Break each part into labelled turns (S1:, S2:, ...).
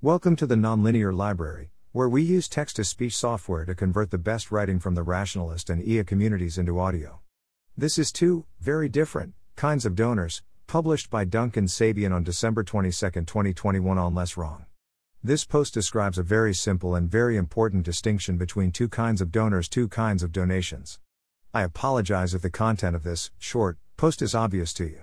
S1: Welcome to the Nonlinear Library, where we use text to speech software to convert the best writing from the rationalist and EA communities into audio. This is two, very different, kinds of donors, published by Duncan Sabien on December 22, 2021 on Less Wrong. This post describes a very simple and very important distinction between two kinds of donors, two kinds of donations. I apologize if the content of this, short, post is obvious to you.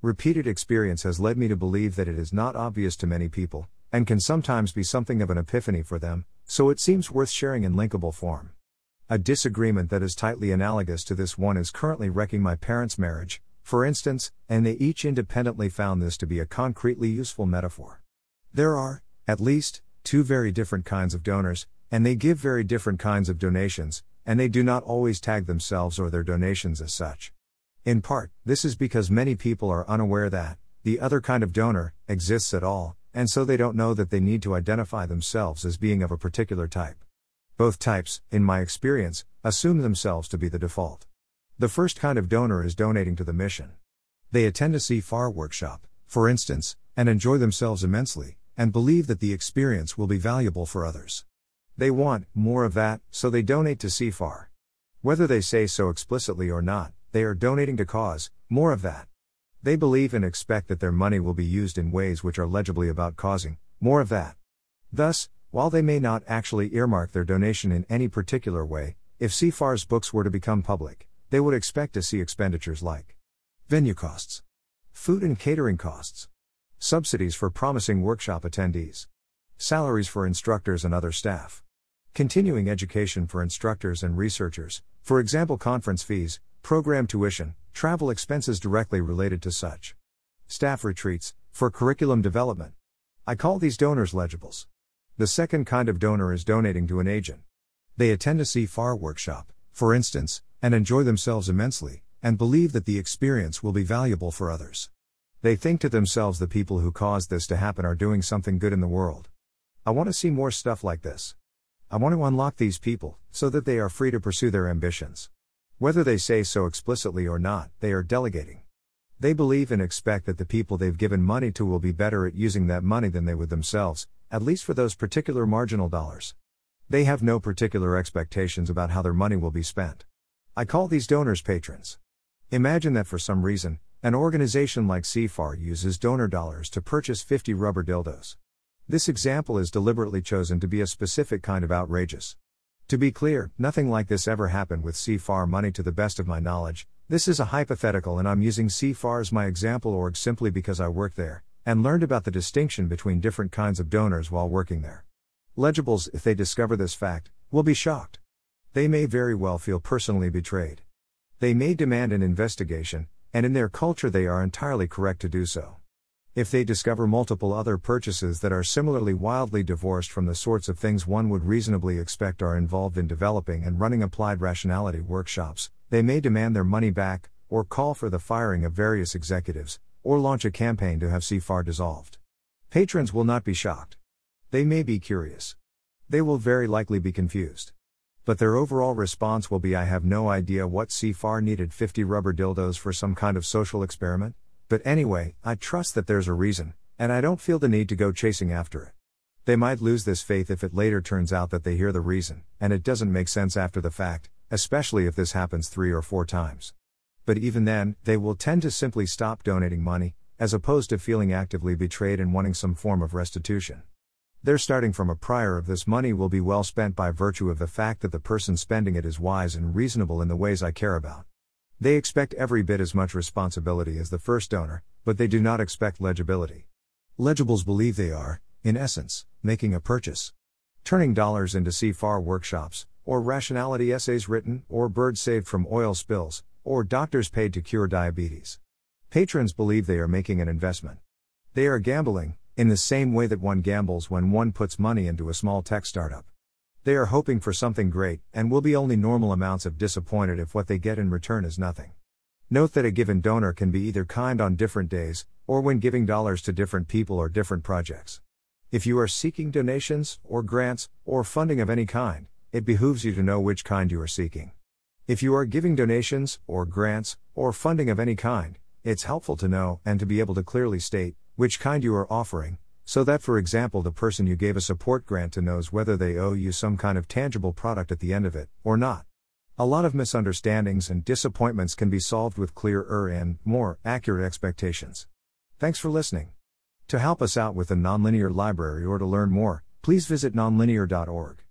S1: Repeated experience has led me to believe that it is not obvious to many people, and can sometimes be something of an epiphany for them, so it seems worth sharing in linkable form. A disagreement that is tightly analogous to this one is currently wrecking my parents' marriage, for instance, and they each independently found this to be a concretely useful metaphor. There are, at least, two very different kinds of donors, and they give very different kinds of donations, and they do not always tag themselves or their donations as such. In part, this is because many people are unaware that, the other kind of donor, exists at all, and so they don't know that they need to identify themselves as being of a particular type. Both types, in my experience, assume themselves to be the default. The first kind of donor is donating to the mission. They attend a CFAR workshop, for instance, and enjoy themselves immensely, and believe that the experience will be valuable for others. They want more of that, so they donate to CFAR. Whether they say so explicitly or not, they are donating to cause more of that. They believe and expect that their money will be used in ways which are legibly about causing more of that. Thus, while they may not actually earmark their donation in any particular way, if CFAR's books were to become public, they would expect to see expenditures like venue costs, food and catering costs, subsidies for promising workshop attendees, salaries for instructors and other staff, continuing education for instructors and researchers, for example, conference fees, program tuition, travel expenses directly related to such, staff retreats, for curriculum development. I call these donors legibles. The second kind of donor is donating to an agent. They attend a CFAR workshop, for instance, and enjoy themselves immensely, and believe that the experience will be valuable for others. They think to themselves the people who caused this to happen are doing something good in the world. I want to see more stuff like this. I want to unlock these people, so that they are free to pursue their ambitions. Whether they say so explicitly or not, they are delegating. They believe and expect that the people they've given money to will be better at using that money than they would themselves, at least for those particular marginal dollars. They have no particular expectations about how their money will be spent. I call these donors patrons. Imagine that for some reason, an organization like CFAR uses donor dollars to purchase 50 rubber dildos. This example is deliberately chosen to be a specific kind of outrageous. To be clear, nothing like this ever happened with CFAR money to the best of my knowledge. This is a hypothetical and I'm using CFAR as my example org simply because I worked there and learned about the distinction between different kinds of donors while working there. Legibles, if they discover this fact, will be shocked. They may very well feel personally betrayed. They may demand an investigation, and in their culture they are entirely correct to do so. If they discover multiple other purchases that are similarly wildly divorced from the sorts of things one would reasonably expect are involved in developing and running applied rationality workshops, they may demand their money back, or call for the firing of various executives, or launch a campaign to have CFAR dissolved. Patrons will not be shocked. They may be curious. They will very likely be confused. But their overall response will be I have no idea what CFAR needed 50 rubber dildos for some kind of social experiment, but anyway, I trust that there's a reason, and I don't feel the need to go chasing after it. They might lose this faith if it later turns out that they hear the reason, and it doesn't make sense after the fact, especially if this happens three or four times. But even then, they will tend to simply stop donating money, as opposed to feeling actively betrayed and wanting some form of restitution. Their starting from a prior of this money will be well spent by virtue of the fact that the person spending it is wise and reasonable in the ways I care about. They expect every bit as much responsibility as the first donor, but they do not expect legibility. Legibles believe they are, in essence, making a purchase. Turning dollars into CFAR workshops, or rationality essays written, or birds saved from oil spills, or doctors paid to cure diabetes. Patrons believe they are making an investment. They are gambling, in the same way that one gambles when one puts money into a small tech startup. They are hoping for something great, and will be only normal amounts of disappointed if what they get in return is nothing. Note that a given donor can be either kind on different days, or when giving dollars to different people or different projects. If you are seeking donations, or grants, or funding of any kind, it behooves you to know which kind you are seeking. If you are giving donations, or grants, or funding of any kind, it's helpful to know and to be able to clearly state which kind you are offering, So that, for example, the person you gave a support grant to knows whether they owe you some kind of tangible product at the end of it, or not. A lot of misunderstandings and disappointments can be solved with clearer and more accurate expectations. Thanks for listening. To help us out with the Nonlinear Library or to learn more, please visit nonlinear.org.